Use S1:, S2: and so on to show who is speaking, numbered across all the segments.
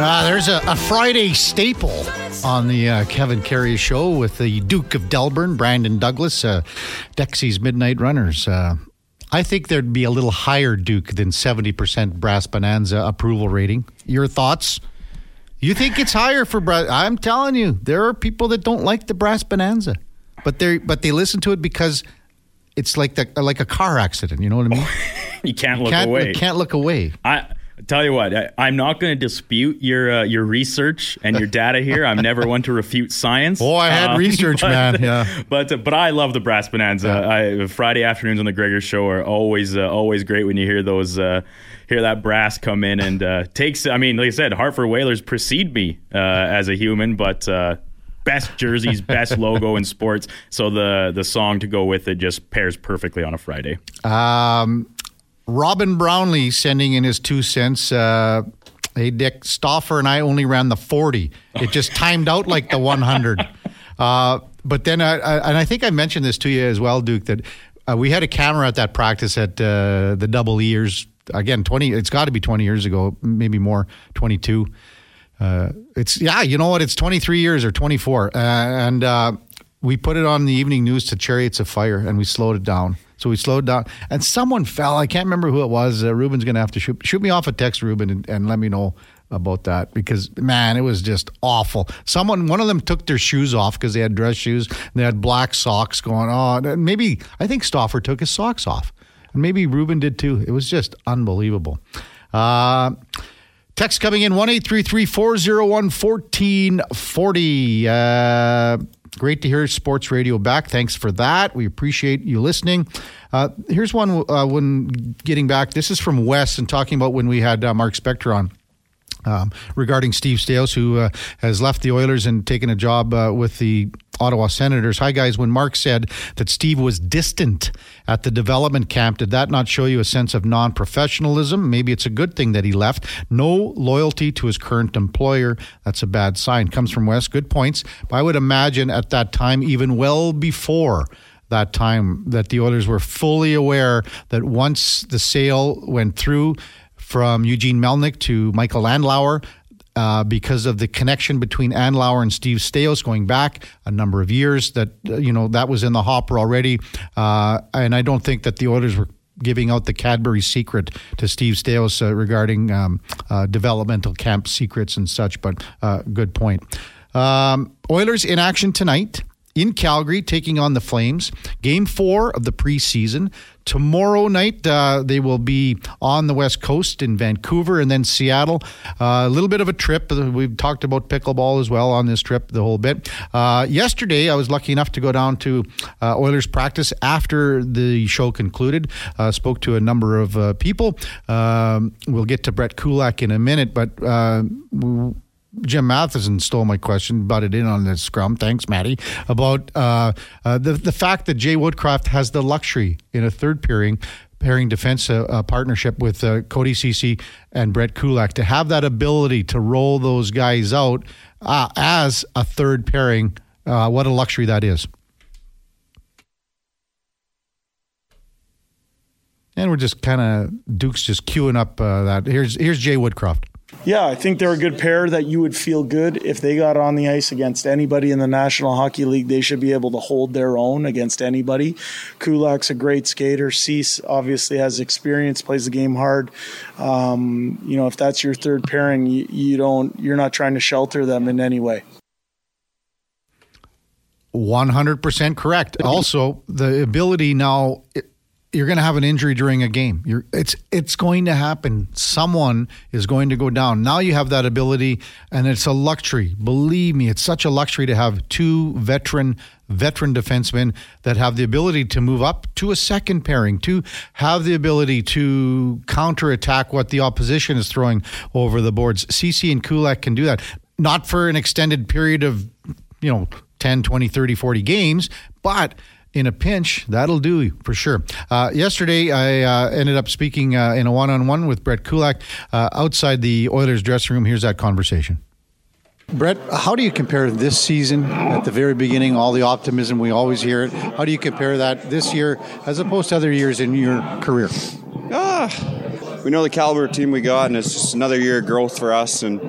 S1: Uh, there's a, a, Friday staple on the uh, Kevin Karius show with the Duke of Delburn, Brandon Douglas, uh, Dexy's Midnight Runners. Uh, I think there'd be a little higher Duke than 70% Brass Bonanza approval rating. Your thoughts? You think it's higher for Brass? I'm telling you, there are people that don't like the Brass Bonanza, but they but they listen to it because it's like the, like a car accident. You know what I mean?
S2: you can't look can't, away.
S1: Can't look away.
S2: I tell you what, I, am not going to dispute your uh, your research and your data here. I'm never one to refute science.
S1: Oh, I had uh, research,
S2: but,
S1: man. Yeah,
S2: but uh, but I love the Brass Bonanza. Yeah. I, Friday afternoons on the Gregor Show are always uh, always great when you hear those uh, hear that brass come in and uh, takes. I mean, like I said, Hartford Whalers precede me as a human, but best jerseys, best logo in sports. So the the song to go with it just pairs perfectly on a Friday.
S1: Um, Robin Brownlee sending in his two cents. Uh, hey, Dick Stauffer and I only ran the 40. It just timed out like the 100. Uh, but then, I, I, and I think I mentioned this to you as well, Duke, that uh, we had a camera at that practice at uh, the double ears. Again, 20, it's got to be 20 years ago, maybe more, 22. Uh, it's, yeah, you know what? It's 23 years or 24. Uh, and we put it on the evening news to Chariots of Fire and we slowed it down. So we slowed down, and someone fell. I can't remember who it was. Uh, Ruben's going to have to shoot shoot me off a text, Ruben, and, and let me know about that because man, it was just awful. Someone, one of them took their shoes off because they had dress shoes. And they had black socks going on. Maybe I think Stoffer took his socks off, and maybe Ruben did too. It was just unbelievable. Uh, text coming in one eight three three four zero one fourteen forty. Great to hear Sports Radio back. Thanks for that. We appreciate you listening. Uh, here's one uh, when getting back. This is from Wes and talking about when we had uh, Mark Spector on. Um, regarding Steve Staios, who uh, has left the Oilers and taken a job uh, with the Ottawa Senators. Hi, guys. When Mark said that Steve was distant at the development camp, did that not show you a sense of non professionalism? Maybe it's a good thing that he left. No loyalty to his current employer. That's a bad sign. Comes from West. Good points. But I would imagine at that time, even well before that time, that the Oilers were fully aware that once the sale went through, from Eugene Melnyk to Michael Andlauer, uh, because of the connection between Andlauer and Steve Staios going back a number of years. That uh, you know that was in the hopper already, uh, and I don't think that the Oilers were giving out the Cadbury secret to Steve Staios uh, regarding um, uh, developmental camp secrets and such. But uh, good point. Um, Oilers in action tonight in Calgary, taking on the Flames. Game four of the preseason. Tomorrow night, uh, they will be on the West Coast in Vancouver and then Seattle. Uh, a little bit of a trip. We've talked about pickleball as well on this trip, the whole bit. Uh, yesterday, I was lucky enough to go down to uh, Oilers practice after the show concluded. Uh, spoke to a number of uh, people. Um, we'll get to Brett Kulak in a minute, but Jim Matheson stole my question, butted in on the scrum. Thanks, Maddie. About uh, uh, the the fact that Jay Woodcroft has the luxury in a third pairing pairing defense uh, uh partnership with uh, Cody Ceci and Brett Kulak to have that ability to roll those guys out uh, as a third pairing. what a luxury that is. And we're just kind of Duke's just queuing up that. Here's here's Jay Woodcroft.
S3: Yeah, I think they're a good pair that you would feel good if they got on the ice against anybody in the National Hockey League. They should be able to hold their own against anybody. Kulak's a great skater. Ceci obviously has experience, plays the game hard. Um, you know, if that's your third pairing, you, you don't, you're not trying to shelter them in any way.
S1: 100% correct. Also, the ability now. You're going to have an injury during a game. You're, it's it's going to happen. Someone is going to go down. Now you have that ability, and it's a luxury. Believe me, it's such a luxury to have two veteran veteran defensemen that have the ability to move up to a second pairing, to have the ability to counterattack what the opposition is throwing over the boards. Ceci and Kulak can do that. Not for an extended period of, you know, 10, 20, 30, 40 games, but in a pinch, that'll do for sure. Uh, yesterday, I uh, ended up speaking uh, in a one on one with Brett Kulak uh, outside the Oilers dressing room. Here's that conversation. Brett, how do you compare this season at the very beginning, all the optimism, we always hear it? How do you compare that this year as opposed to other years in your career?
S4: Ah, we know the caliber of team we got, and it's just another year of growth for us. And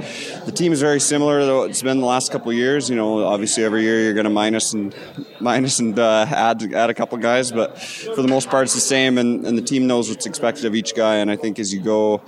S4: the team is very similar though it's been the last couple of years. You know, obviously every year you're going to minus and minus and uh, add add a couple guys, but for the most part it's the same. And, and the team knows what's expected of each guy. And I think as you go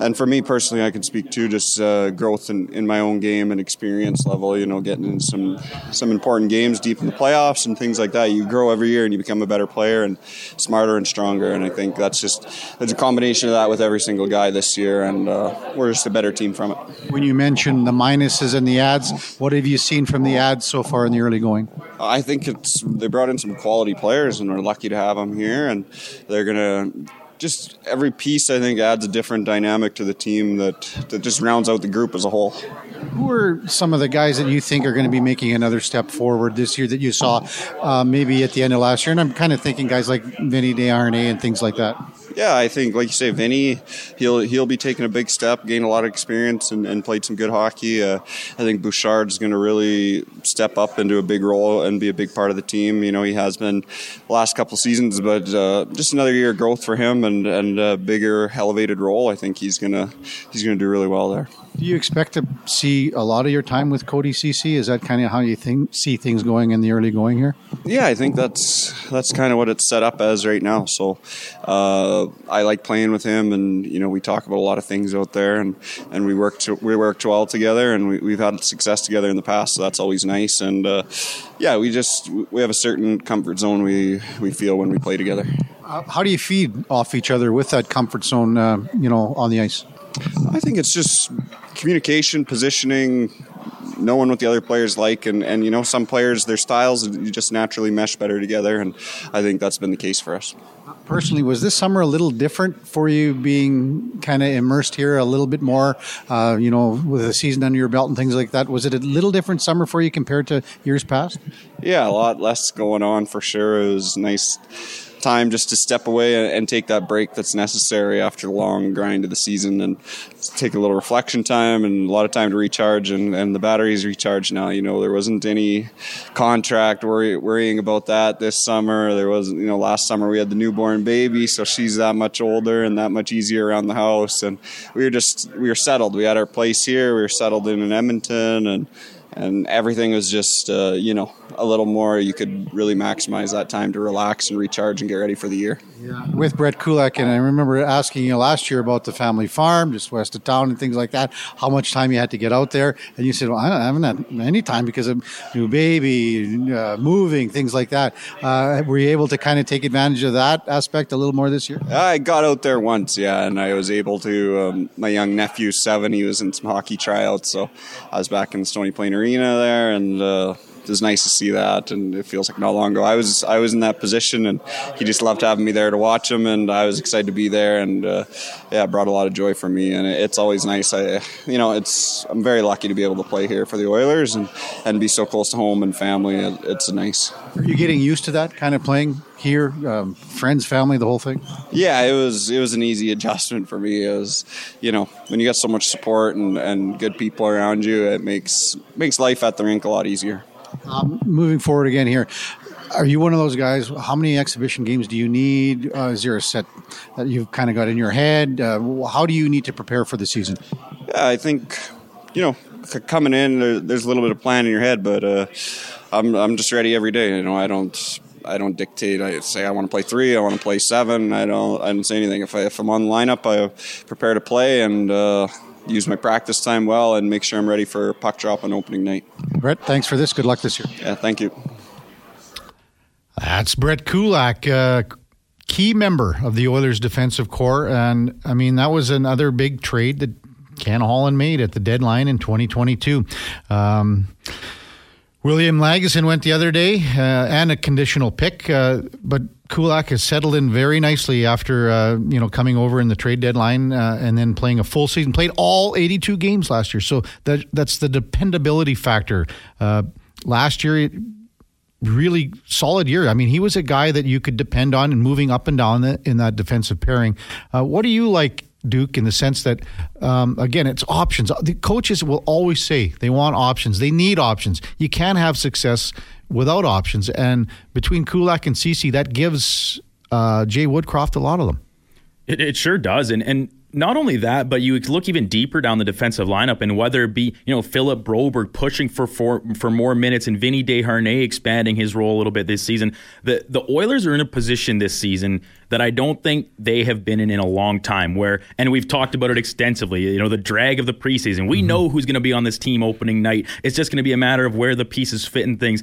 S4: and for me personally, I can speak to just uh, growth in, in my own game and experience level. You know, getting in some some important games deep in the playoffs and things like that. You grow every year and you become a better player and smarter and stronger. And I think that's just it's a combination of that with every single guy this year, and uh, we're just a better team from it.
S1: When you mentioned the minuses and the ads, what have you seen from the ads so far in the early going?
S4: I think it's they brought in some quality players, and we're lucky to have them here, and they're gonna just every piece I think adds a different dynamic to the team that that just rounds out the group as a whole.
S1: Who are some of the guys that you think are going to be making another step forward this year that you saw uh, maybe at the end of last year? And I'm kind of thinking guys like Vinny Desharnais and things like that.
S4: Yeah, I think, like you say, Vinny, he'll he'll be taking a big step, gain a lot of experience, and, and played some good hockey. Uh, I think Bouchard's going to really step up into a big role and be a big part of the team. You know, he has been last couple seasons, but uh, just another year of growth for him and and a bigger, elevated role. I think he's gonna he's gonna do really well there.
S1: Do you expect to see a lot of your time with Cody Ceci? Is that kind of how you think see things going in the early going here?
S4: Yeah, I think that's that's kind of what it's set up as right now. So uh, I like playing with him, and you know we talk about a lot of things out there, and, and we worked we worked well together, and we, have had success together in the past. So that's always nice, and uh, yeah, we just we have a certain comfort zone we we feel when we play together.
S1: How do you feed off each other with that comfort zone? Uh, you know, on the ice.
S4: I think it's just communication, positioning, knowing what the other players like, and, and you know some players their styles you just naturally mesh better together, and I think that's been the case for us.
S1: Personally, was this summer a little different for you, being kind of immersed here a little bit more, uh, you know, with a season under your belt and things like that? Was it a little different summer for you compared to years past?
S4: Yeah, a lot less going on for sure. It was nice time just to step away and take that break that's necessary after the long grind of the season and take a little reflection time and a lot of time to recharge and, and the battery's recharged now. You know there wasn't any contract worry, worrying about that this summer. There wasn't you know last summer we had the newborn baby so she's that much older and that much easier around the house. And we were just we were settled. We had our place here. We were settled in in edmonton and and everything was just uh, you know a little more. You could really maximize that time to relax and recharge and get ready for the year
S1: yeah. with brett kulak and i remember asking you last year about the family farm just west of town and things like that how much time you had to get out there and you said well i haven't had any time because of new baby uh, moving things like that uh, were you able to kind of take advantage of that aspect a little more this year
S4: i got out there once yeah and i was able to um, my young nephew seven he was in some hockey tryouts so i was back in the stony plain arena there, and uh, was nice to see that. And it feels like not long ago I was I was in that position, and he just loved having me there to watch him, and I was excited to be there, and uh, yeah, it brought a lot of joy for me. And it's always nice. I you know it's I'm very lucky to be able to play here for the Oilers and and be so close to home and family. It's nice.
S1: Are you getting used to that kind of playing here, um, friends, family, the whole thing?
S4: Yeah, it was it was an easy adjustment for me. It was, you know, when you got so much support and, and good people around you, it makes makes life at the rink a lot easier.
S1: Um, moving forward again here, are you one of those guys? How many exhibition games do you need? Uh, is there a set that you've kind of got in your head? Uh, how do you need to prepare for the season?
S4: Yeah, I think you know coming in, there's a little bit of plan in your head, but uh, I'm I'm just ready every day. You know, I don't I don't dictate. I say I want to play three. I want to play seven. I don't. I don't say anything. If I if I'm on the lineup, I prepare to play and uh, use my practice time well and make sure I'm ready for puck drop on opening night.
S1: Brett, thanks for this. Good luck this year.
S4: Yeah, thank you.
S1: That's Brett Kulak. Uh, key member of the Oilers defensive core. And I mean, that was another big trade that Ken Holland made at the deadline in 2022. Um, William Lagesson went the other day uh, and a conditional pick, uh, but Kulak has settled in very nicely after uh, you know coming over in the trade deadline uh, and then playing a full season. Played all 82 games last year, so that that's the dependability factor. Uh, last year, really solid year. I mean, he was a guy that you could depend on and moving up and down in that defensive pairing. Uh, what do you like Duke in the sense that, um, again, it's options. The coaches will always say they want options. They need options. You can't have success without options. And between Kulak and Ceci, that gives uh, Jay Woodcroft a lot of them.
S2: It, it sure does, and and not only that, but you look even deeper down the defensive lineup, and whether it be you know Philip Broberg pushing for for, for more minutes and Vinny Desharnais expanding his role a little bit this season, the the Oilers are in a position this season that I don't think they have been in in a long time. Where and we've talked about it extensively. You know the drag of the preseason. We mm-hmm. know who's going to be on this team opening night. It's just going to be a matter of where the pieces fit and things.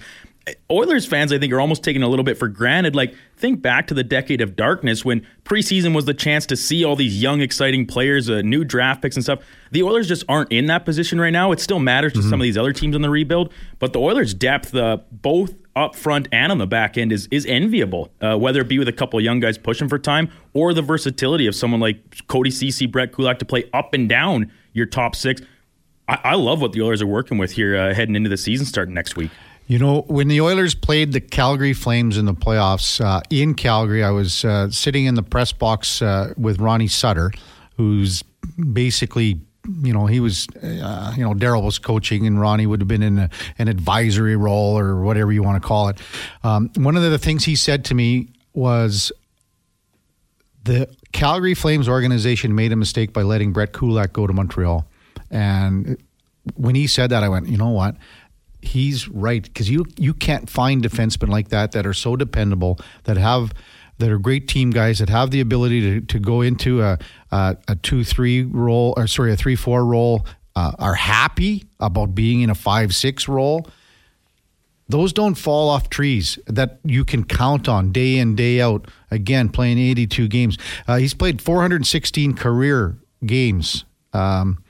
S2: Oilers fans, I think, are almost taking a little bit for granted. Like, think back to the decade of darkness when preseason was the chance to see all these young, exciting players, uh, new draft picks and stuff. The Oilers just aren't in that position right now. It still matters to mm-hmm. some of these other teams in the rebuild, but the Oilers' depth, uh, both up front and on the back end, is is enviable. Uh, whether it be with a couple of young guys pushing for time, or the versatility of someone like Cody Ceci, Brett Kulak to play up and down your top six. I, I love what the Oilers are working with here uh, heading into the season starting next week.
S1: You know, when the Oilers played the Calgary Flames in the playoffs uh, in Calgary, I was uh, sitting in the press box uh, with Ronnie Sutter, who's basically, you know, he was, uh, you know, Daryl was coaching and Ronnie would have been in a, an advisory role or whatever you want to call it. Um, one of the things he said to me was the Calgary Flames organization made a mistake by letting Brett Kulak go to Montreal. And when he said that, I went, you know what? He's right because you you can't find defensemen like that that are so dependable that have that are great team guys that have the ability to, to go into a, a, a two three role or sorry a three four role uh, are happy about being in a five six role. Those don't fall off trees that you can count on day in day out. Again, playing 82 games, uh, he's played 416 career games. Um,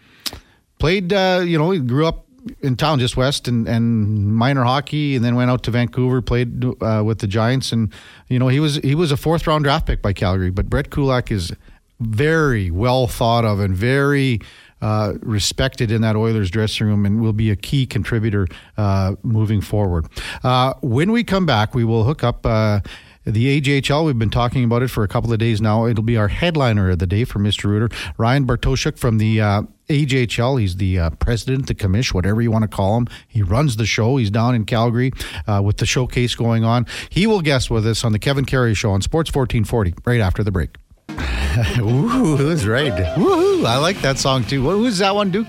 S1: played, uh, you know, he grew up in town just west and, and minor hockey and then went out to Vancouver played uh, with the Giants and you know he was he was a fourth round draft pick by Calgary but Brett Kulak is very well thought of and very uh, respected in that Oilers dressing room and will be a key contributor uh, moving forward. Uh, when we come back, we will hook up uh, the AJHL, we've been talking about it for a couple of days now. It'll be our headliner of the day for Mr. Rooter. Ryan Bartoshyk from the uh, AJHL. He's the uh, president, the commish, whatever you want to call him. He runs the show. He's down in Calgary uh, with the showcase going on. He will guest with us on the Kevin Karius Show on Sports 1440 right after the break. Ooh, who's right? Woohoo! I like that song too. Who's that one, Duke?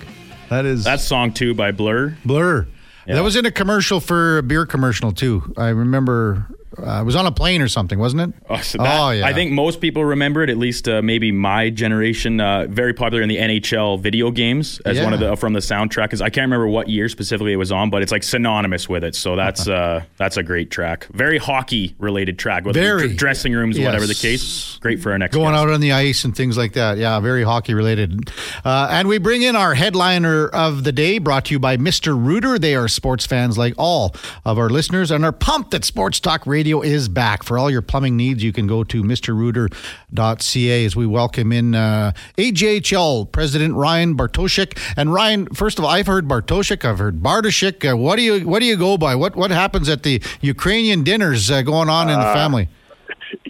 S2: That is that Song 2 by Blur.
S1: Blur. Yeah. That was in a commercial for a beer commercial too. I remember uh, it was on a plane or something, wasn't it?
S2: Oh, so that, oh yeah. I think most people remember it. At least uh, maybe my generation. Uh, very popular in the NHL video games as yeah. one of the from the soundtrack. Because I can't remember what year specifically it was on, but it's like synonymous with it. So that's uh, that's a great track. Very hockey related track. Whether very dressing rooms, yes. whatever the case. Great for our next
S1: going out on the ice and things like that. Yeah, very hockey related. Uh, and we bring in our headliner of the day, brought to you by Mister Rooter. They are sports fans like all of our listeners, and are pumped that Sports Talk Radio Radio is back. For all your plumbing needs, you can go to mrrooter.ca as we welcome in uh, AJHL President Ryan Bartoshyk. And Ryan, first of all, I've heard Bartoshyk, I've heard Bartoshik. Uh, what do you what do you go by? What what happens at the Ukrainian dinners uh, going on in the uh, family?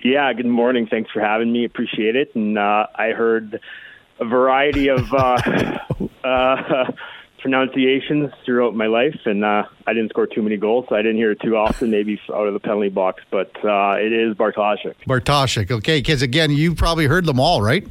S5: Yeah, good morning. Thanks for having me. Appreciate it. And uh, I heard a variety of uh, pronunciations throughout my life, and uh, I didn't score too many goals, so I didn't hear it too often, maybe out of the penalty box. But uh, it is Bartoshik.
S1: Bartoshik, okay, because again, you probably heard them all, right?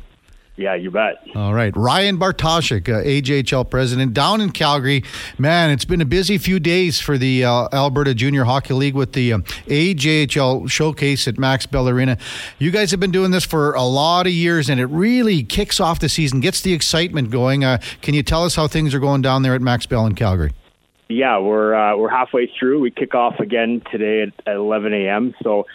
S5: Yeah, you bet.
S1: All right. Ryan Bartoshik, uh, AJHL president, down in Calgary. Man, it's been a busy few days for the uh, Alberta Junior Hockey League with the um, AJHL showcase at Max Bell Arena. You guys have been doing this for a lot of years, and it really kicks off the season, gets the excitement going. Uh, can you tell us how things are going down there at Max Bell in Calgary?
S5: Yeah, we're uh, we're halfway through. We kick off again today at, at 11 a.m. So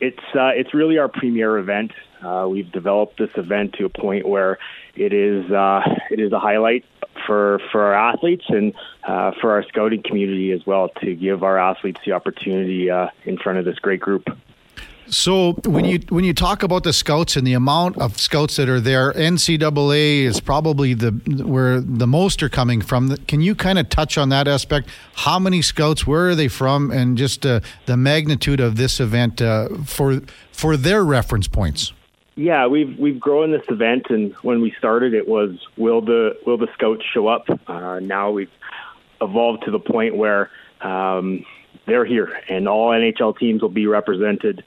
S5: it's uh, it's really our premier event. Uh, we've developed this event to a point where it is uh, it is a highlight for for our athletes and uh, for our scouting community as well to give our athletes the opportunity uh, in front of this great group.
S1: So when you when you talk about the scouts and the amount of scouts that are there, NCAA is probably the where the most are coming from. Can you kind of touch on that aspect? How many scouts? Where are they from? And just uh, the magnitude of this event uh, for for their reference points.
S5: Yeah, we've we've grown this event, and when we started, it was will the will the scouts show up? Uh, now we've evolved to the point where um, they're here, and all NHL teams will be represented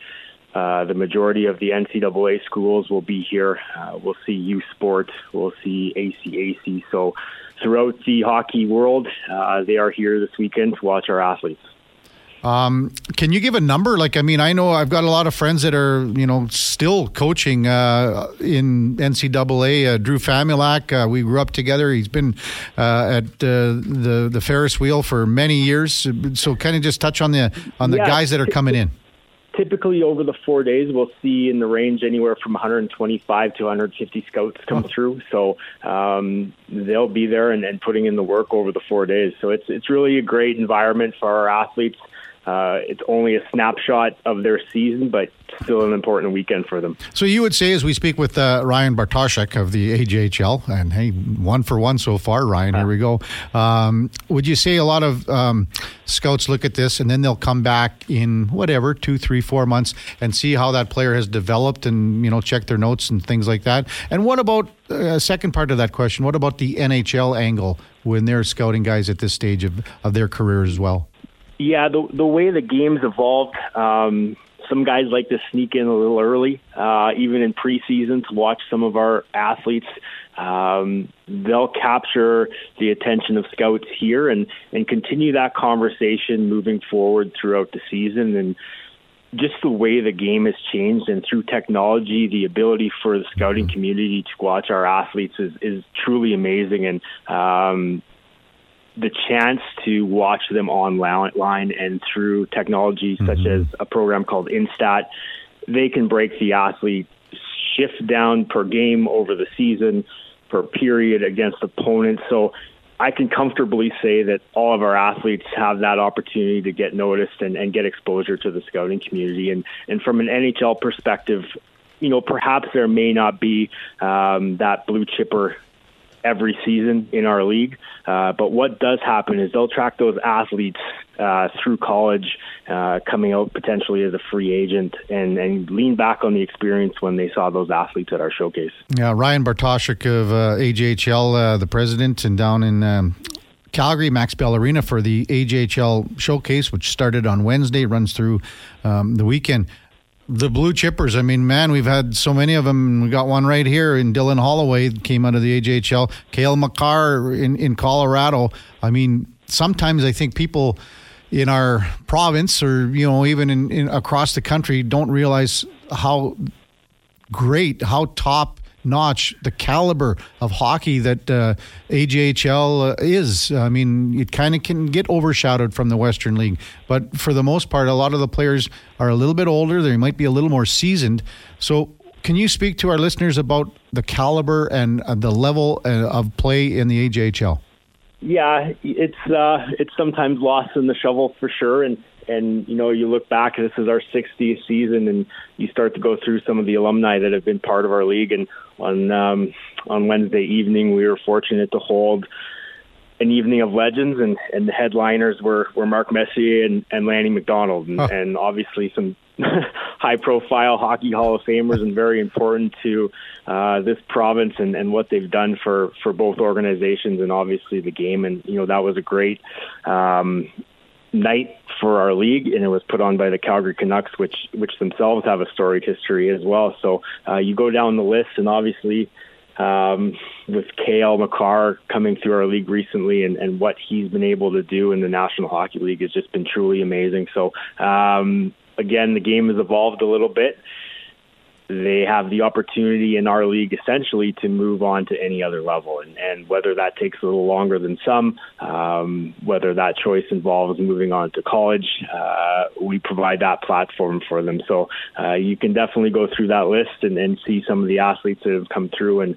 S5: Uh, the majority of the NCAA schools will be here. Uh, we'll see U Sport, we'll see ACAC. So throughout the hockey world, uh, they are here this weekend to watch our athletes.
S1: Um, can you give a number? Like, I mean, I know I've got a lot of friends that are, you know, still coaching uh, in NCAA. Uh, Drew Famulak, uh, we grew up together. He's been uh, at uh, the the Ferris wheel for many years. So, kind of just touch on the on the yeah. guys that are coming in.
S5: Typically, over the four days, we'll see in the range anywhere from 125 to 150 scouts come oh. through. So um, they'll be there and, and putting in the work over the four days. So it's it's really a great environment for our athletes. Uh, it's only a snapshot of their season, but still an important weekend for them.
S1: So you would say, as we speak with uh, Ryan Bartoshyk of the AJHL, and hey, one for one so far, Ryan. Here we go. Um, would you say a lot of um, scouts look at this and then they'll come back in whatever two, three, four months and see how that player has developed and you know check their notes and things like that? And what about a uh, second part of that question? What about the NHL angle when they're scouting guys at this stage of, of their careers as well?
S5: Yeah, the the way the game's evolved, um, some guys like to sneak in a little early, uh, even in preseason, to watch some of our athletes. Um, they'll capture the attention of scouts here and and continue that conversation moving forward throughout the season and just the way the game has changed and through technology, the ability for the scouting mm-hmm. community to watch our athletes is, is truly amazing. And um, the chance to watch them online and through technology such mm-hmm. as a program called Instat, they can break the athlete shift down per game over the season, per period against opponents. So I can comfortably say that all of our athletes have that opportunity to get noticed and, and get exposure to the scouting community. And, and from an NHL perspective, you know, perhaps there may not be um, that blue chipper every season in our league. Uh, but what does happen is they'll track those athletes uh, through college, uh, coming out potentially as a free agent, and, and lean back on the experience when they saw those athletes at our showcase.
S1: Yeah, Ryan Bartoshyk of uh, AJHL, uh, the president, and down in. Um, Calgary, Max Bell Arena for the AJHL showcase, which started on Wednesday, runs through um, the weekend the blue chippers. I mean, man, we've had so many of them. We got one right here in Dylan Holloway, came out of the AJHL. Cale Makar in, in Colorado. I mean, sometimes I think people in our province or, you know, even in, in across the country don't realize how great, how top notch the caliber of hockey that uh, AJHL uh, is. I mean, it kind of can get overshadowed from the Western League, but for the most part, a lot of the players are a little bit older. They might be a little more seasoned. So, can you speak to our listeners about the caliber and uh, the level uh, of play in the AJHL?
S5: Yeah, it's uh, it's sometimes lost in the shovel for sure, and and you know you look back this is our 60th season and you start to go through some of the alumni that have been part of our league. And on um, on Wednesday evening we were fortunate to hold an evening of legends and and the headliners were were Mark Messier and, and Lanny McDonald. And, huh. and obviously some high profile hockey hall of famers and very important to uh, this province and, and what they've done for for both organizations and obviously the game. And you know that was a great um, night for our league, and it was put on by the Calgary Canucks, which which themselves have a storied history as well. So uh, you go down the list, and obviously um, with Cale Makar coming through our league recently, and, and what he's been able to do in the National Hockey League has just been truly amazing. So um, again, the game has evolved a little bit they have the opportunity in our league essentially to move on to any other level. And, and whether that takes a little longer than some, um, whether that choice involves moving on to college, uh, we provide that platform for them. So uh, you can definitely go through that list and, and see some of the athletes that have come through and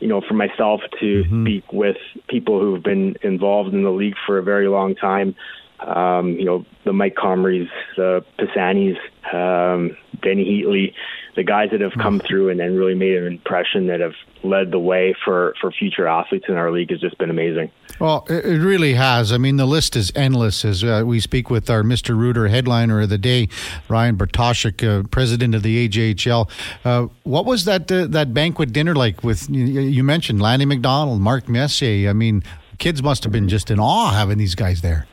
S5: you know, for myself to mm-hmm. speak with people who've been involved in the league for a very long time, um, you know, the Mike Comries, the Pisanis, um, Dany Heatley, the guys that have come mm. through and, and really made an impression that have led the way for, for future athletes in our league has just been amazing.
S1: Well, it really has. I mean, the list is endless as uh, we speak with our Mr. Rooter headliner of the day, Ryan Bartoshyk, uh, president of the AJHL. Uh, what was that uh, that banquet dinner like with, you, you mentioned Lanny McDonald, Mark Messier. I mean, kids must have been just in awe having these guys there.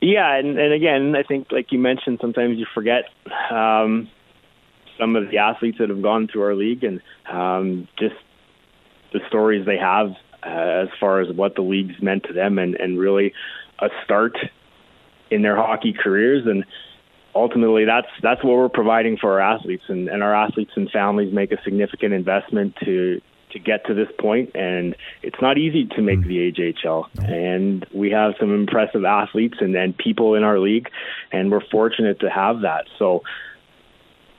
S5: Yeah, and, and again, I think like you mentioned, sometimes you forget um, some of the athletes that have gone through our league and um, just the stories they have uh, as far as what the league's meant to them and, and really a start in their hockey careers. And ultimately that's that's what we're providing for our athletes. And, and our athletes and families make a significant investment to to get to this point and it's not easy to make the AJHL and we have some impressive athletes and, and people in our league and we're fortunate to have that. So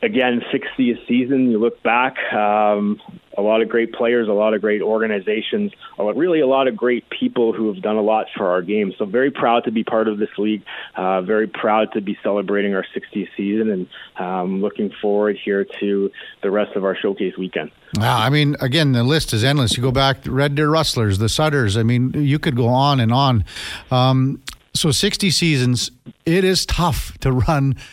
S5: again, 60th season, you look back, um, a lot of great players, a lot of great organizations, really a lot of great people who have done a lot for our game. So very proud to be part of this league, uh, very proud to be celebrating our 60th season and um, looking forward here to the rest of our showcase weekend.
S1: Wow, I mean, again, the list is endless. You go back, Red Deer Rustlers, the Sutters. I mean, you could go on and on. Um, so 60 seasons, it is tough to run –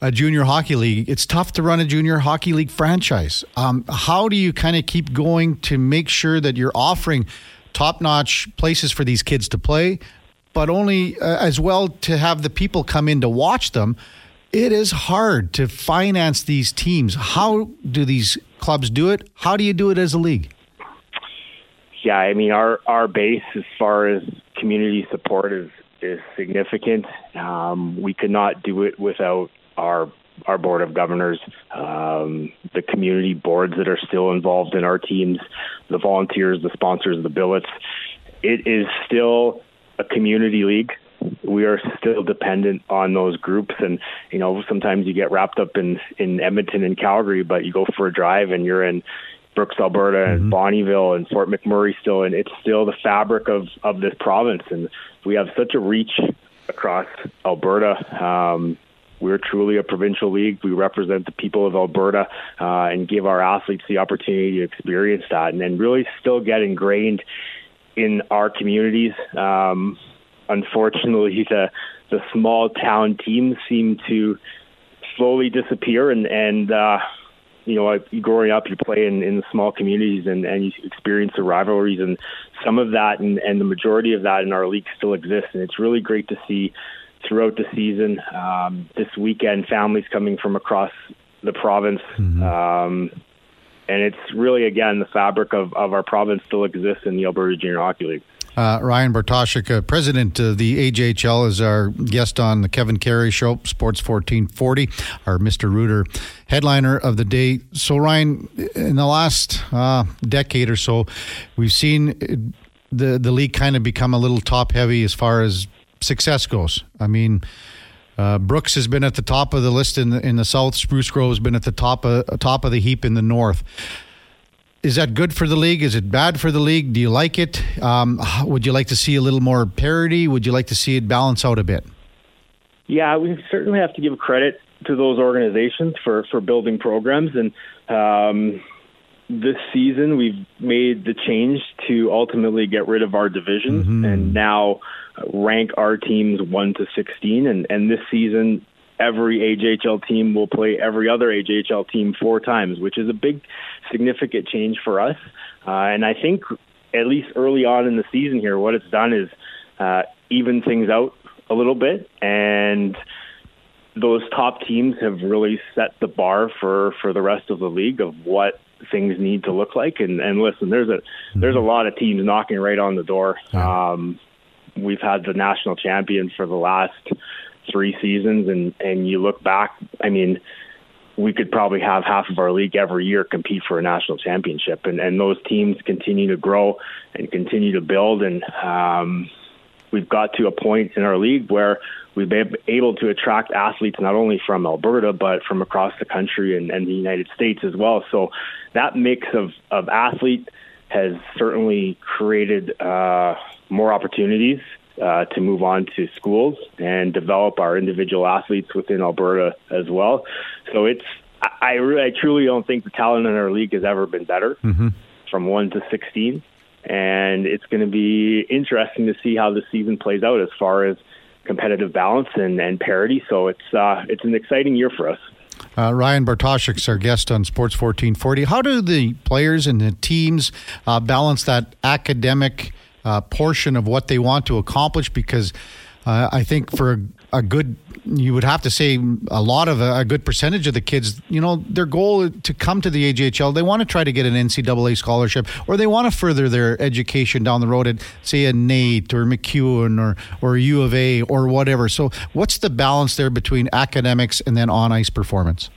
S1: a junior hockey league, it's tough to run a junior hockey league franchise. Um, how do you kind of keep going to make sure that you're offering top notch places for these kids to play, but only uh, as well to have the people come in to watch them? It is hard to finance these teams. How do these clubs do it? How do you do it as a league?
S5: Yeah, I mean our our base as far as community support is is significant. Um, we could not do it without our our board of governors, um, the community boards that are still involved in our teams, the volunteers, the sponsors, the billets. It is still a community league. We are still dependent on those groups, and you know sometimes you get wrapped up in in Edmonton and Calgary, but you go for a drive and you're in Brooks, Alberta, and mm-hmm. Bonnyville and Fort McMurray still, and it's still the fabric of of this province, and we have such a reach across Alberta. Um, we're truly a provincial league. We represent the people of Alberta uh, and give our athletes the opportunity to experience that and then really still get ingrained in our communities. Um, unfortunately, the, the small town teams seem to slowly disappear and, and uh, you know, growing up, you play in, in small communities and, and you experience the rivalries, and some of that and, and the majority of that in our league still exists. And it's really great to see throughout the season. Um, this weekend, families coming from across the province. Mm-hmm. Um, and it's really, again, the fabric of, of our province still exists in the Alberta Junior Hockey League.
S1: Uh, Ryan Bartoshyk, uh, president of the AJHL, is our guest on the Kevin Karius Show, Sports 1440, our Mr. Rooter headliner of the day. So, Ryan, in the last uh, decade or so, we've seen the the league kind of become a little top heavy as far as success goes. I mean, uh, Brooks has been at the top of the list in the, in the south. Spruce Grove has been at the top of top of the heap in the north. Is that good for the league? Is it bad for the league? Do you like it? Um, would you like to see a little more parity? Would you like to see it balance out a bit?
S5: Yeah, we certainly have to give credit to those organizations for for building programs and. Um, this season we've made the change to ultimately get rid of our divisions mm-hmm. and now rank our teams 1 to 16 and and this season every AJHL team will play every other AJHL team four times which is a big significant change for us. Uh, and I think at least early on in the season here what it's done is uh, even things out a little bit. And those top teams have really set the bar for for the rest of the league of what things need to look like. And, and listen, there's a there's a lot of teams knocking right on the door. Um, we've had the national champion for the last three seasons, and and you look back, I mean. We could probably have half of our league every year compete for a national championship, and, and those teams continue to grow and continue to build. And um, we've got to a point in our league where we've been able to attract athletes not only from Alberta but from across the country and, and the United States as well. So that mix of of athlete has certainly created uh, more opportunities uh, to move on to schools and develop our individual athletes within Alberta as well. So it's I, really, I truly don't think the talent in our league has ever been better mm-hmm. from one to sixteen, and it's going to be interesting to see how the season plays out as far as competitive balance and, and parity. So it's uh, it's an exciting year for us.
S1: Uh, Ryan Bartoshyk's our guest on Sports 1440. How do the players and the teams uh, balance that academic uh, portion of what they want to accomplish? Because uh, I think for a, a, good, you would have to say a lot of a, a, good percentage of the kids, you know, their goal to come to the AJHL, they want to try to get an NCAA scholarship or they want to further their education down the road at, say, a NAIT or MacEwan or, or U of A or whatever. So, what's the balance there between academics and then on ice performance?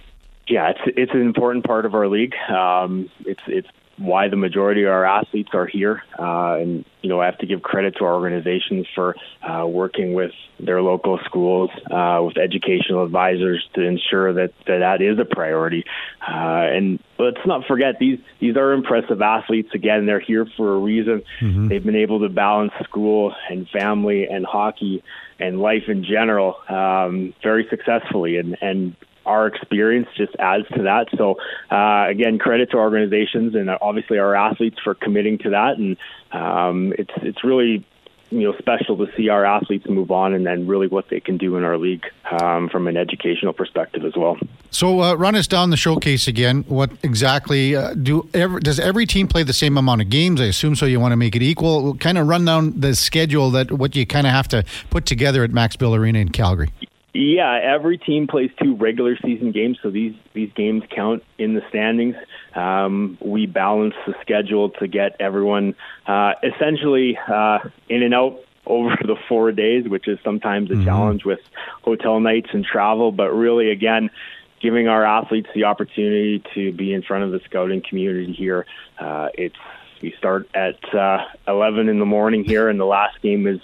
S5: Yeah, it's it's an important part of our league. Um, it's it's why the majority of our athletes are here. Uh, and, you know, I have to give credit to our organizations for uh, working with their local schools, uh, with educational advisors to ensure that that, that is a priority. Uh, and let's not forget, these, these are impressive athletes. Again, they're here for a reason. Mm-hmm. They've been able to balance school and family and hockey and life in general um, very successfully. And, and our experience just adds to that. So uh, again, credit to our organizations and obviously our athletes for committing to that. And um, it's it's really you know special to see our athletes move on and then really what they can do in our league um, from an educational perspective as well.
S1: So uh, run us down the showcase again. What exactly uh, do every, does every team play the same amount of games? I assume so. You want to make it equal. Kind of run down the schedule that what you kind of have to put together at Max Bell Arena in Calgary.
S5: Yeah, every team plays two regular season games, so these these games count in the standings. Um, we balance the schedule to get everyone uh, essentially uh, in and out over the four days, which is sometimes a mm-hmm. challenge with hotel nights and travel. But really, again, giving our athletes the opportunity to be in front of the scouting community here. Uh, it's we start at uh, 11 in the morning here, and the last game is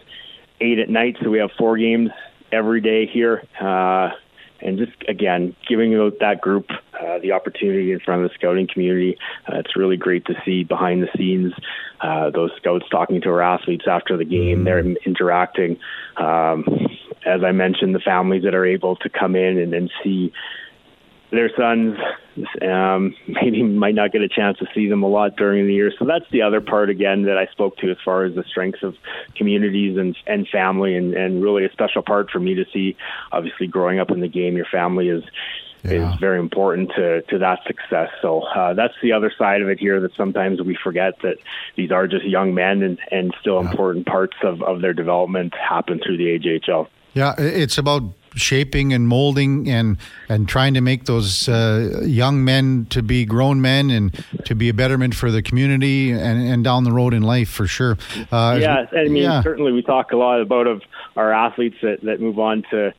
S5: eight at night. So we have four games every day here. Uh, and just again, giving that group uh, the opportunity in front of the scouting community. Uh, it's really great to see behind the scenes uh, those scouts talking to our athletes after the game. Mm-hmm. They're interacting. Um, as I mentioned, the families that are able to come in and, and see their sons um, maybe might not get a chance to see them a lot during the year. So that's the other part again that I spoke to as far as the strengths of communities and and family, and and really a special part for me to see. Obviously, growing up in the game, your family is. Yeah. Is very important to, to that success. So uh, that's the other side of it here that sometimes we forget that these are just young men and, and still yeah. important parts of, of their development happen through the AJHL.
S1: Yeah, it's about shaping and molding and and trying to make those uh, young men to be grown men and to be a betterment for the community and, and down the road in life for sure.
S5: Uh, yeah, I mean yeah. certainly we talk a lot about of our athletes that, that move on to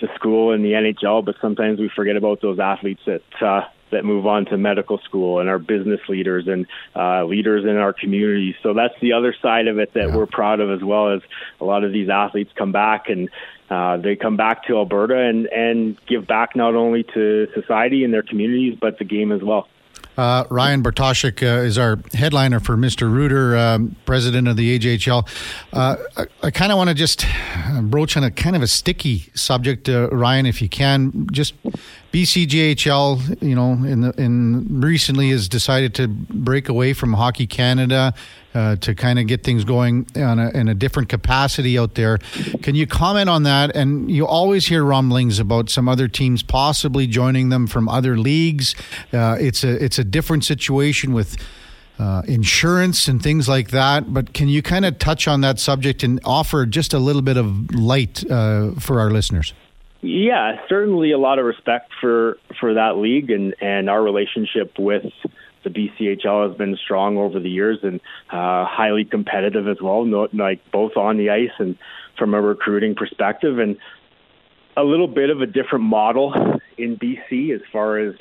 S5: to school and the NHL, but sometimes we forget about those athletes that uh, that move on to medical school and our business leaders and uh, leaders in our communities. So that's the other side of it that yeah. we're proud of as well as a lot of these athletes come back and uh, they come back to Alberta and, and give back not only to society and their communities, but the game as well.
S1: Uh, Ryan Bartoshyk uh, is our headliner for Mr. Rooter, um, president of the AJHL. Uh, I, I kind of want to just broach on a kind of a sticky subject, uh, Ryan, if you can. Just BCJHL, you know, in the in recently has decided to break away from Hockey Canada uh, to kind of get things going a, in a different capacity out there. Can you comment on that? And you always hear rumblings about some other teams possibly joining them from other leagues. Uh, it's a it's a different situation with. Uh, insurance and things like that. But can you kind of touch on that subject and offer just a little bit of light uh, for our listeners?
S5: Yeah, certainly a lot of respect for for that league and and our relationship with the BCHL has been strong over the years and uh, highly competitive as well, like both on the ice and from a recruiting perspective, and a little bit of a different model in BC as far as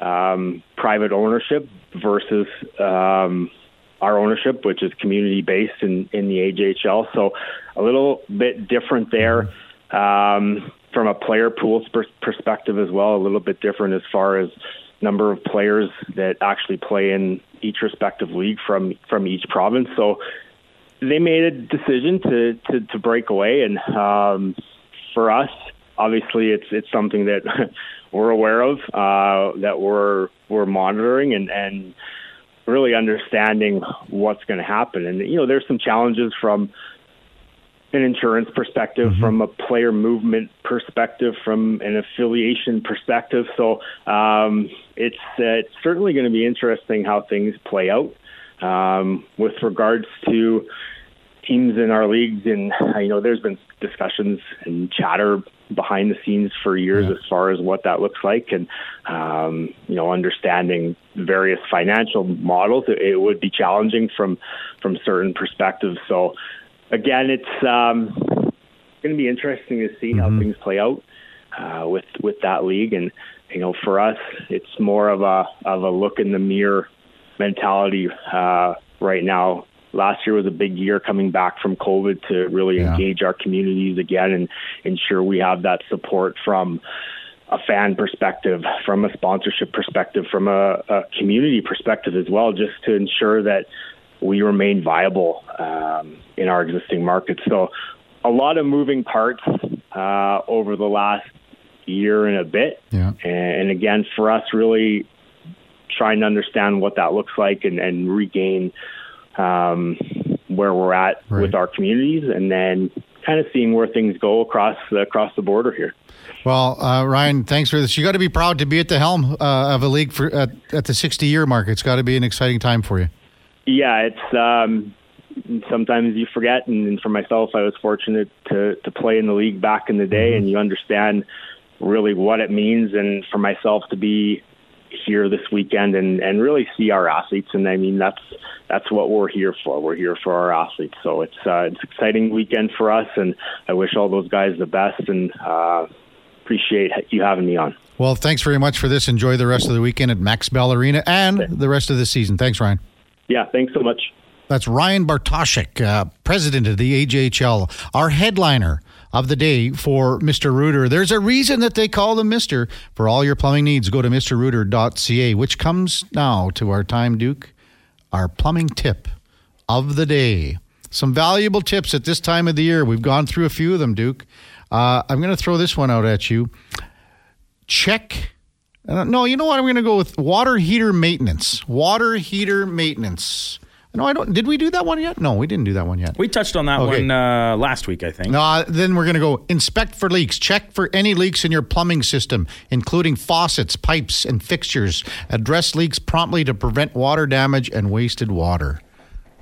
S5: um, private ownership versus um, our ownership, which is community based in, in the AJHL. So a little bit different there. Um, from a player pool perspective as well, a little bit different as far as number of players that actually play in each respective league from from each province. So they made a decision to to, to break away, and um, for us, obviously, it's it's something that we're aware of, uh, that we're we're monitoring, and and really understanding what's going to happen. And you know, there's some challenges from an insurance perspective, mm-hmm. from a player movement perspective, from an affiliation perspective. So um, it's, uh, it's certainly going to be interesting how things play out um, with regards to teams in our leagues, and you know, there's been discussions and chatter behind the scenes for years yeah. as far as what that looks like, and um, you know, understanding various financial models. It, it, would be challenging from from certain perspectives. So, again, it's um, going to be interesting to see mm-hmm. how things play out uh, with with that league, and you know, for us, it's more of a of a look in the mirror mentality uh, right now last year was a big year coming back from COVID to really yeah. engage our communities again and ensure we have that support from a fan perspective, from a sponsorship perspective, from a, a community perspective as well, just to ensure that we remain viable um, in our existing markets. So, a lot of moving parts uh, over the last year and a bit.
S1: Yeah.
S5: And, and again, for us, really trying to understand what that looks like and, and regain um, where we're at right. with our communities, and then kind of seeing where things go across across the border here.
S1: Well, uh, Ryan, thanks for this. You got to be proud to be at the helm uh, of a league for at, at the 60 year mark. It's got to be an exciting time for you.
S5: Yeah, it's um, sometimes you forget, and for myself, I was fortunate to to play in the league back in the day, mm-hmm. and you understand really what it means, and for myself to be here this weekend and and really see our athletes and I mean that's that's what we're here for. We're here for our athletes. So it's uh, it's exciting weekend for us and I wish all those guys the best and uh, appreciate you having me on.
S1: Well thanks very much for this. Enjoy the rest of the weekend at Max Bell Arena and the rest of the season. Thanks Ryan
S5: yeah thanks so much
S1: that's Ryan Bartoshyk, uh, president of the AJHL, our headliner of the day for Mr. Rooter. There's a reason that they call them Mr. For all your plumbing needs, go to mrrooter.ca, which comes now to our time, Duke, our plumbing tip of the day. Some valuable tips at this time of the year. We've gone through a few of them, Duke. Uh, I'm going to throw this one out at you. Check. No, you know what? I'm going to go with water heater maintenance. Water heater maintenance. No, I don't. Did we do that one yet? No, we didn't do that one yet.
S2: We touched on that okay. one uh, last week, I think.
S1: No, uh, then we're going to go inspect for leaks. Check for any leaks in your plumbing system, including faucets, pipes, and fixtures. Address leaks promptly to prevent water damage and wasted water.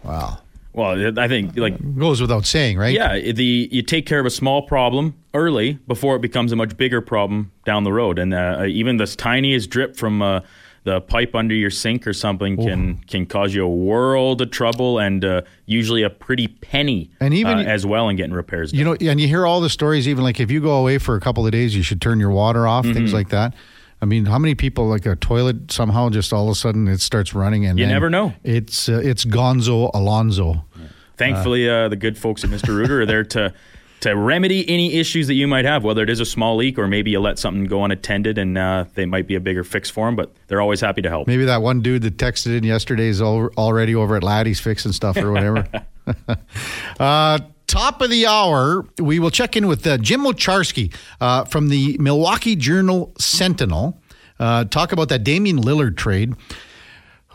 S1: Wow.
S2: Well, I think like
S1: goes without saying, right?
S2: Yeah, the you take care of a small problem early before it becomes a much bigger problem down the road, and uh, even this tiniest drip from uh, the pipe under your sink or something can can cause you a world of trouble and uh, usually a pretty penny and even uh, as well in getting repairs
S1: done. you know and you hear all the stories even like if you go away for a couple of days you should turn your water off mm-hmm. things like that I mean, how many people like a toilet somehow just all of a sudden it starts running and
S2: you never know.
S1: It's uh, it's Gonzo Alonso.
S2: Thankfully, uh, the good folks at Mr. Rooter are there to to remedy any issues that you might have, whether it is a small leak or maybe you let something go unattended and uh, they might be a bigger fix for them, but they're always happy to help.
S1: Maybe that one dude that texted in yesterday is already over at Laddie's fixing stuff or whatever. uh, top of the hour, we will check in with uh, Jim Owczarski uh, from the Milwaukee Journal Sentinel. Uh, talk about that Damian Lillard trade.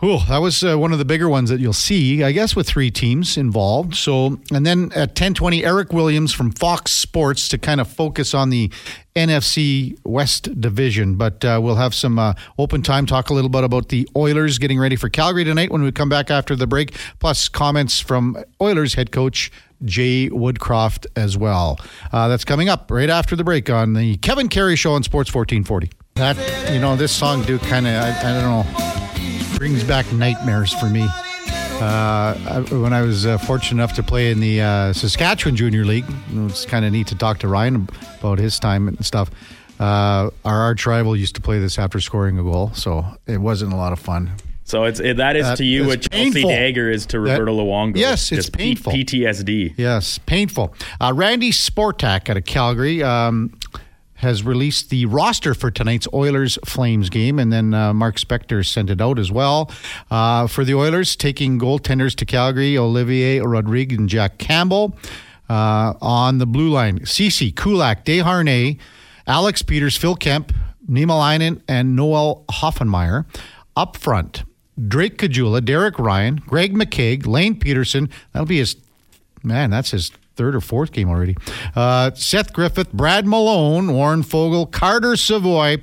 S1: Cool. That was uh, one of the bigger ones that you'll see, I guess, with three teams involved. So, and then at 1020, Eric Williams from Fox Sports to kind of focus on the NFC West division. But uh, we'll have some uh, open time, talk a little bit about the Oilers getting ready for Calgary tonight when we come back after the break, plus comments from Oilers head coach Jay Woodcroft as well. Uh, that's coming up right after the break on the Kevin Karius Show on Sports 1440. That, you know, this song, Duke, kind of, I, I don't know brings back nightmares for me. Uh, when I was uh, fortunate enough to play in the uh, Saskatchewan Junior League, it's kind of neat to talk to Ryan about his time and stuff. Uh, our arch rival used to play this after scoring a goal, so it wasn't a lot of fun.
S2: So it's it, that is to you what Chelsea Dagger is to Roberto that, Luongo.
S1: Yes, it's painful.
S2: P- PTSD.
S1: Yes, painful. Uh, Randy Sportak out of Calgary. Um, has released the roster for tonight's Oilers Flames game, and then uh, Mark Spector sent it out as well. Uh, for the Oilers, taking goaltenders to Calgary, Olivier Rodrigue and Jack Campbell. Uh, on the blue line, Ceci, Kulak, Desharnais, Alex Peters, Phil Kemp, Niemelainen, and Noel Hoefenmayer. Up front, Drake Caggiula, Derek Ryan, Greg McKegg, Lane Pederson. That'll be his, man, that's his third or fourth game already. Uh, Seth Griffith, Brad Malone, Warren Foegele, Carter Savoie,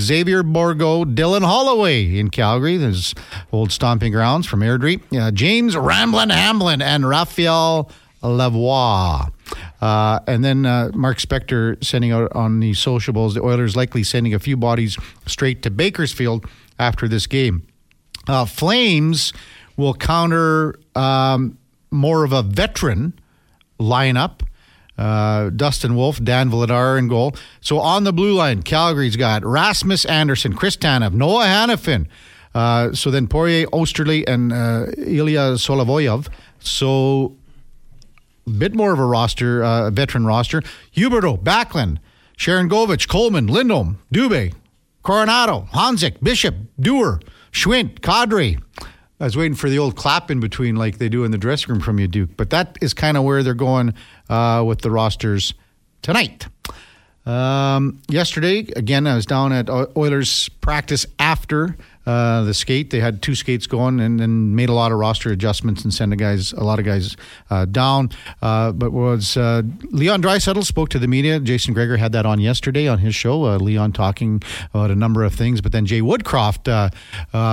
S1: Xavier Bourgault, Dylan Holloway in Calgary, his old stomping grounds from Airdrie, uh, James Ramblin Hamblin, and Raphael Lavoie. Uh, and then uh, Mark Spector sending out on the sociables the Oilers likely sending a few bodies straight to Bakersfield after this game. Uh, Flames will counter um, more of a veteran lineup. Uh, Dustin Wolf, Dan Vladar in goal. So on the blue line, Calgary's got Rasmus Andersson, Chris Tanev, Noah Hanifin. Uh, so then Poirier, Oesterle, and uh, Ilya Solovyov. So a bit more of a roster, uh, veteran roster. Huberdeau, Backlund, Sharangovich, Coleman, Lindholm, Dubé, Coronato, Honzek, Bishop, Dewar, Schwindt, Kadri. I was waiting for the old clap in between like they do in the dressing room from you, Duke. But that is kind of where they're going uh, with the rosters tonight. Um, yesterday, again, I was down at Oilers practice after uh, the skate. They had two skates going and, and made a lot of roster adjustments and sent a guys a lot of guys uh, down. Uh, but was uh, Leon Draisaitl spoke to the media. Jason Gregor had that on yesterday on his show. Uh, Leon talking about a number of things. But then Jay Woodcroft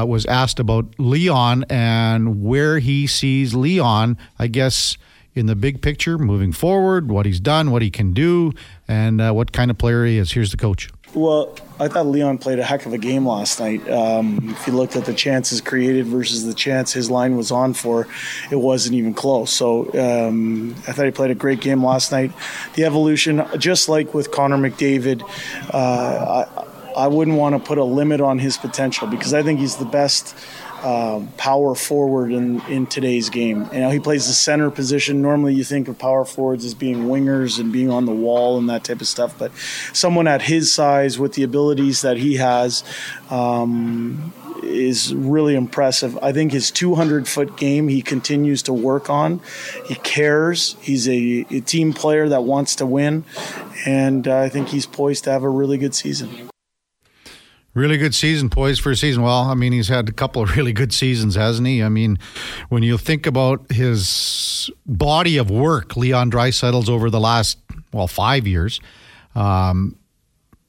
S1: was asked about Leon and where he sees Leon. I guess in the big picture moving forward, what he's done, what he can do, and uh, what kind of player he is. Here's the coach.
S3: Well, I thought Leon played a heck of a game last night. Um, if you looked at the chances created versus the chance his line was on for, it wasn't even close. So um, I thought he played a great game last night. The evolution, just like with Connor McDavid, uh, I, I wouldn't want to put a limit on his potential because I think he's the best um, power forward in, in today's game. You know, he plays the center position. Normally, you think of power forwards as being wingers and being on the wall and that type of stuff. But someone at his size with the abilities that he has um, is really impressive. I think his 200 foot game he continues to work on. He cares. He's a, a team player that wants to win, and uh, I think he's poised to have a really good season.
S1: Really good season, poised for a season. Well, I mean, he's had a couple of really good seasons, hasn't he? I mean, when you think about his body of work, Leon Draisaitl's over the last well five years. Um,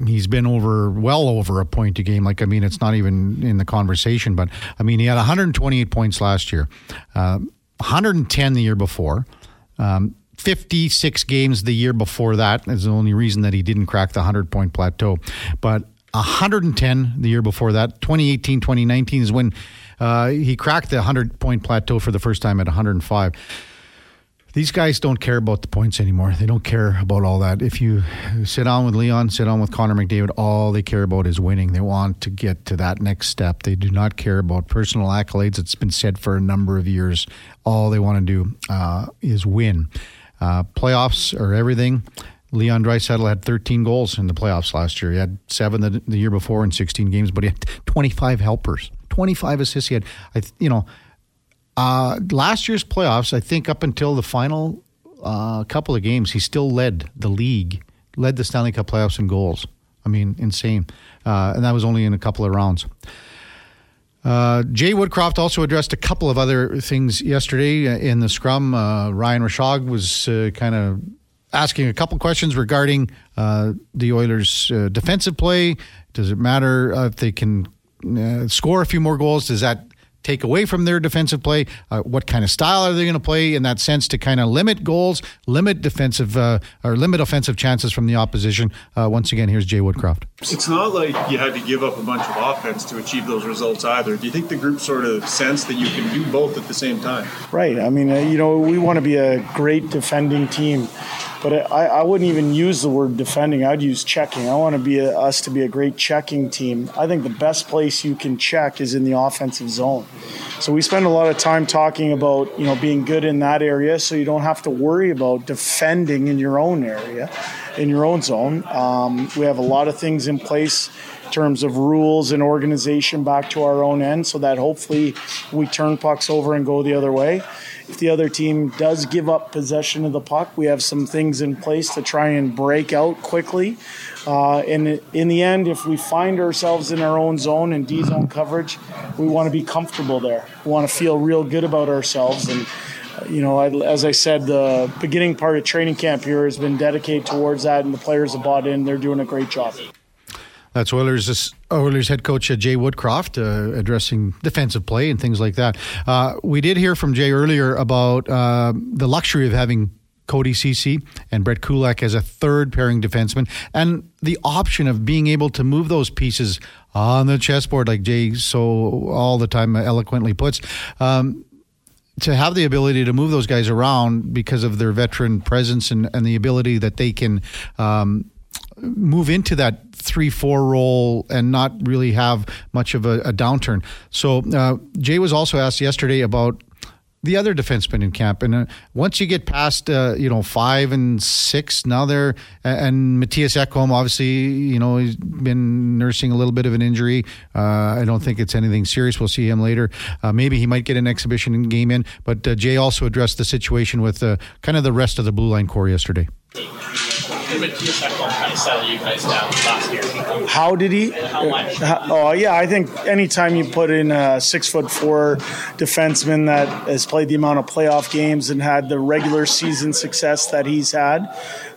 S1: he's been over well over a point a game. Like I mean, it's not even in the conversation. But I mean, he had 128 points last year, uh, 110 the year before. Um, 56 games the year before that is the only reason that he didn't crack the 100 point plateau. But 110 the year before that. 2018, 2019 is when uh, he cracked the 100 point plateau for the first time at 105. These guys don't care about the points anymore. They don't care about all that. If you sit down with Leon, sit down with Connor McDavid, all they care about is winning. They want to get to that next step. They do not care about personal accolades. It's been said for a number of years. All they want to do uh, is win. Uh, playoffs are everything. Leon Draisaitl had 13 goals in the playoffs last year. He had seven the, the, year before in 16 games, but he had 25 helpers, 25 assists. He had, I, you know, uh, last year's playoffs. I think up until the final uh, couple of games, he still led the league, led the Stanley Cup playoffs in goals. I mean, insane, uh, and that was only in a couple of rounds. Uh, Jay Woodcroft also addressed a couple of other things yesterday in the scrum. Uh, Ryan Rishaug was uh, kind of asking a couple questions regarding uh, the Oilers' uh, defensive play. Does it matter uh, if they can uh, score a few more goals? Does that take away from their defensive play? Uh, what kind of style are they going to play in that sense to kind of limit goals, limit defensive uh, or limit offensive chances from the opposition? once again, here's Jay Woodcroft.
S6: It's not like you had to give up a bunch of offense to achieve those results either. Do you think the group sort of sense that you can do both at the same time?
S3: Right. I mean, you know, we want to be a great defending team but I, I wouldn't even use the word defending. I'd use checking. I want to be a, us to be a great checking team. I think the best place you can check is in the offensive zone. So we spend a lot of time talking about you know being good in that area, so you don't have to worry about defending in your own area, in your own zone. Um, we have a lot of things in place in terms of rules and organization back to our own end, so that hopefully we turn pucks over and go the other way if the other team does give up possession of the puck, we have some things in place to try and break out quickly. Uh, and in the end, if we find ourselves in our own zone and D zone coverage, we want to be comfortable there. We want to feel real good about ourselves. And, you know, as I said, the beginning part of training camp here has been dedicated towards that, and the players have bought in. They're doing a great job.
S1: That's Oilers Oilers head coach uh, Jay Woodcroft uh, addressing defensive play and things like that. Uh, we did hear from Jay earlier about uh, the luxury of having Cody Ceci and Brett Kulak as a third pairing defenseman, and the option of being able to move those pieces on the chessboard, like Jay so all the time eloquently puts. Um, to have the ability to move those guys around because of their veteran presence and, and the ability that they can um, move into that three four role and not really have much of a, a downturn. So uh, Jay was also asked yesterday about the other defensemen in camp. And uh, once you get past, uh, you know, five and six, now they're, and Mattias Ekholm, obviously, you know, he's been nursing a little bit of an injury. Uh, I don't think it's anything serious. We'll see him later. Uh, maybe he might get an exhibition game in. But uh, Jay also addressed the situation with uh, kind of the rest of the blue line core yesterday.
S3: How did he? how Oh yeah, I think anytime you put in a six foot four defenseman that has played the amount of playoff games and had the regular season success that he's had,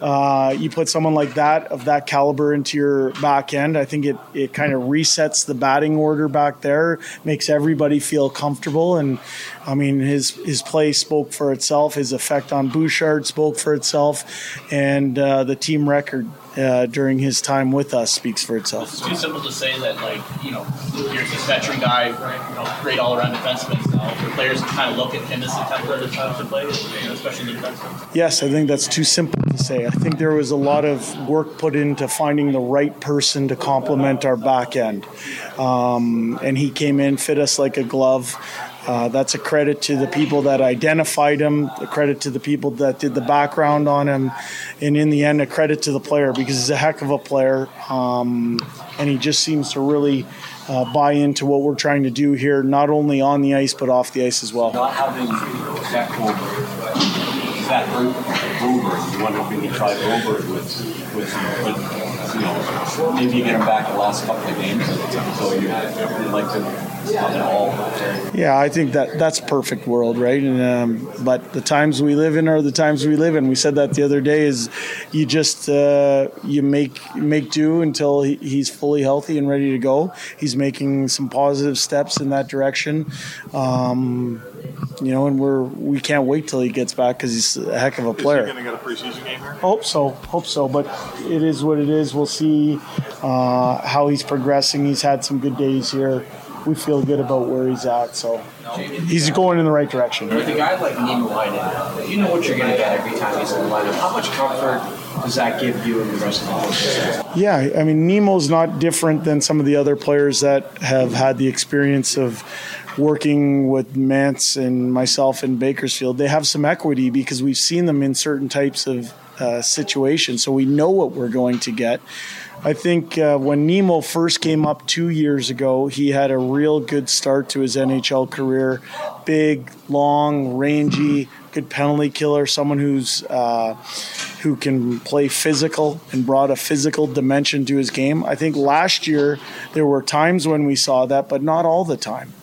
S3: uh, you put someone like that of that caliber into your back end. I think it it kind of resets the batting order back there, makes everybody feel comfortable, and I mean his his play spoke for itself. His effect on Bouchard spoke for itself, and uh, the team record uh, during his time with us speaks for itself.
S7: It's too simple to say that, like, you know, here's this veteran guy, you know, great all around defenseman. So the players kind of look at him as a template to play, especially the defenseman.
S3: Yes, I think that's too simple to say. I think there was a lot of work put into finding the right person to complement our back end. Um, and he came in, fit us like a glove. Uh, that's a credit to the people that identified him, a credit to the people that did the background on him, and in the end, a credit to the player because he's a heck of a player. Um, and he just seems to really uh, buy into what we're trying to do here, not only on the ice, but off the ice as well.
S8: Not having that that group over, you wonder if we could try over with, with, with you know, maybe you get him back the last couple of games, so you, like to
S3: yeah, I think that that's perfect world, right? And um, but the times we live in are the times we live in. We said that the other day. Is you just uh, you make make do until he, he's fully healthy and ready to go. He's making some positive steps in that direction. Um, you know, and we're we can't wait till he gets back because he's a heck of a player.
S6: Is he going to get a preseason game here?
S3: Hope so, hope so. But it is what it is. We'll see uh, how he's progressing. He's had some good days here we feel good about where he's at. So he's going in the right direction.
S8: With a guy like Nemo Heinen, you know what you're going to get every time he's in the lineup. How much comfort does that give you and the rest of the
S3: team? Yeah, I mean Nemo's not different than some of the other players that have had the experience of working with Mance and myself in Bakersfield. They have some equity because we've seen them in certain types of uh, situations, so we know what we're going to get. I think uh, when Nemo first came up two years ago, he had a real good start to his NHL career. Big, long, rangy, good penalty killer, someone who's uh, who can play physical and brought a physical dimension to his game. I think last year there were times when we saw that, but not all the time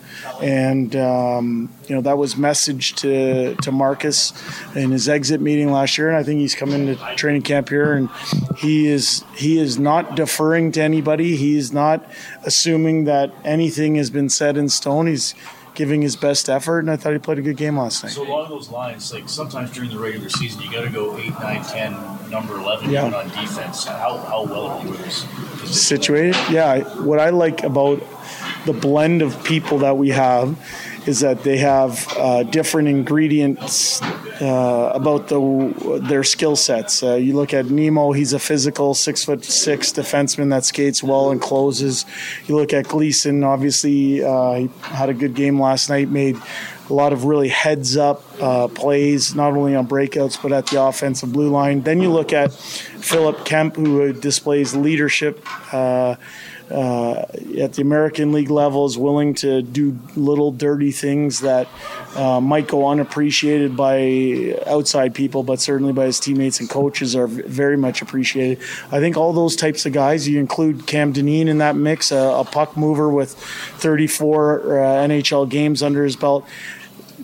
S3: and um, you know that was messaged to to Markus in his exit meeting last year, and I think he's come into training camp here, and he is he is not deferring to anybody. He is not assuming that anything has been set in stone. He's giving his best effort, and I thought he played a good game last night.
S7: So along those lines, like sometimes during the regular season, you got to go 8, 9, 10, number 11 yeah. on defense. How, how well are you
S3: situated? Yeah, what I like about the blend of people that we have is that they have uh, different ingredients uh, about the their skill sets. Uh, you look at Nemo; he's a physical six foot six defenseman that skates well and closes. You look at Gleason; obviously, uh, he had a good game last night. Made a lot of really heads up uh, plays, not only on breakouts but at the offensive blue line. Then you look at Philip Kemp, who displays leadership. Uh, uh, at the American League level is willing to do little dirty things that uh, might go unappreciated by outside people, but certainly by his teammates and coaches are very much appreciated. I think all those types of guys, you include Cam Dineen in that mix, a, a puck mover with 34 uh, NHL games under his belt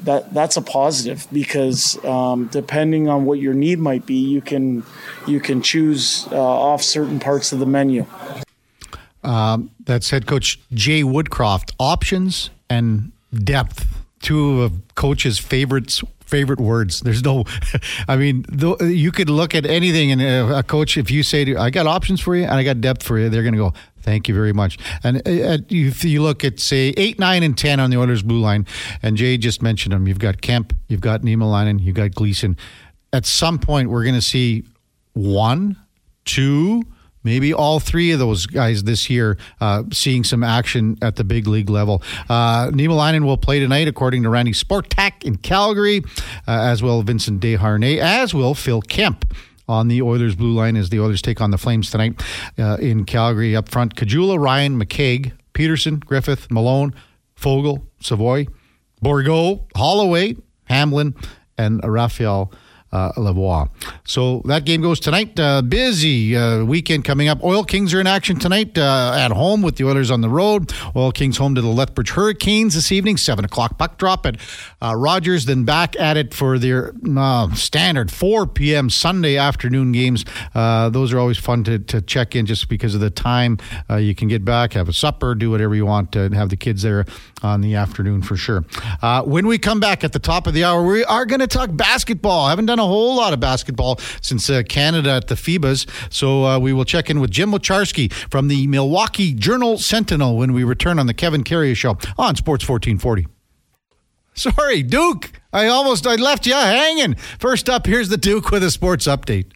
S3: that that's a positive because um, depending on what your need might be, you can you can choose uh, off certain parts of the menu.
S1: Um, that's head coach Jay Woodcroft. Options and depth, two of coach's favorites favorite words. There's no, I mean, th- you could look at anything and a, a coach, if you say, to, I got options for you and I got depth for you, they're going to go, Thank you very much. And uh, if you look at, say, 8, 9, and 10 on the Oilers' blue line, and Jay just mentioned them, you've got Kemp, you've got Niemelainen, you've got Gleason. At some point, we're going to see one, two, maybe all three of those guys this year uh, seeing some action at the big league level. Uh, Niemelainen will play tonight, according to Randy Sportak in Calgary, uh, as will Vincent Desharnais, as will Phil Kemp on the Oilers blue line as the Oilers take on the Flames tonight uh, in Calgary. Up front, Caggiula, Ryan, McKegg, Pederson, Griffith, Malone, Foegele, Savoie, Bourgault, Holloway, Hamblin, and Raphael uh, Lavoie. So that game goes tonight. Uh, busy uh, weekend coming up. Oil Kings are in action tonight uh, at home with the Oilers on the road. Oil Kings home to the Lethbridge Hurricanes this evening, 7 o'clock puck drop at uh, Rogers, then back at it for their standard 4 p.m. Sunday afternoon games. those are always fun to, to check in just because of the time. you can get back, have a supper, do whatever you want, and have the kids there on the afternoon for sure. when we come back at the top of the hour, we are going to talk basketball. I haven't done a whole lot of basketball since uh, Canada at the FIBAs. So uh, we will check in with Jim Owczarski from the Milwaukee Journal Sentinel when we return on the Kevin Karius Show on Sports 1440. Sorry, Duke. I almost I left you hanging. First up, here's the Duke with a sports update.